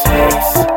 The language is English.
faces.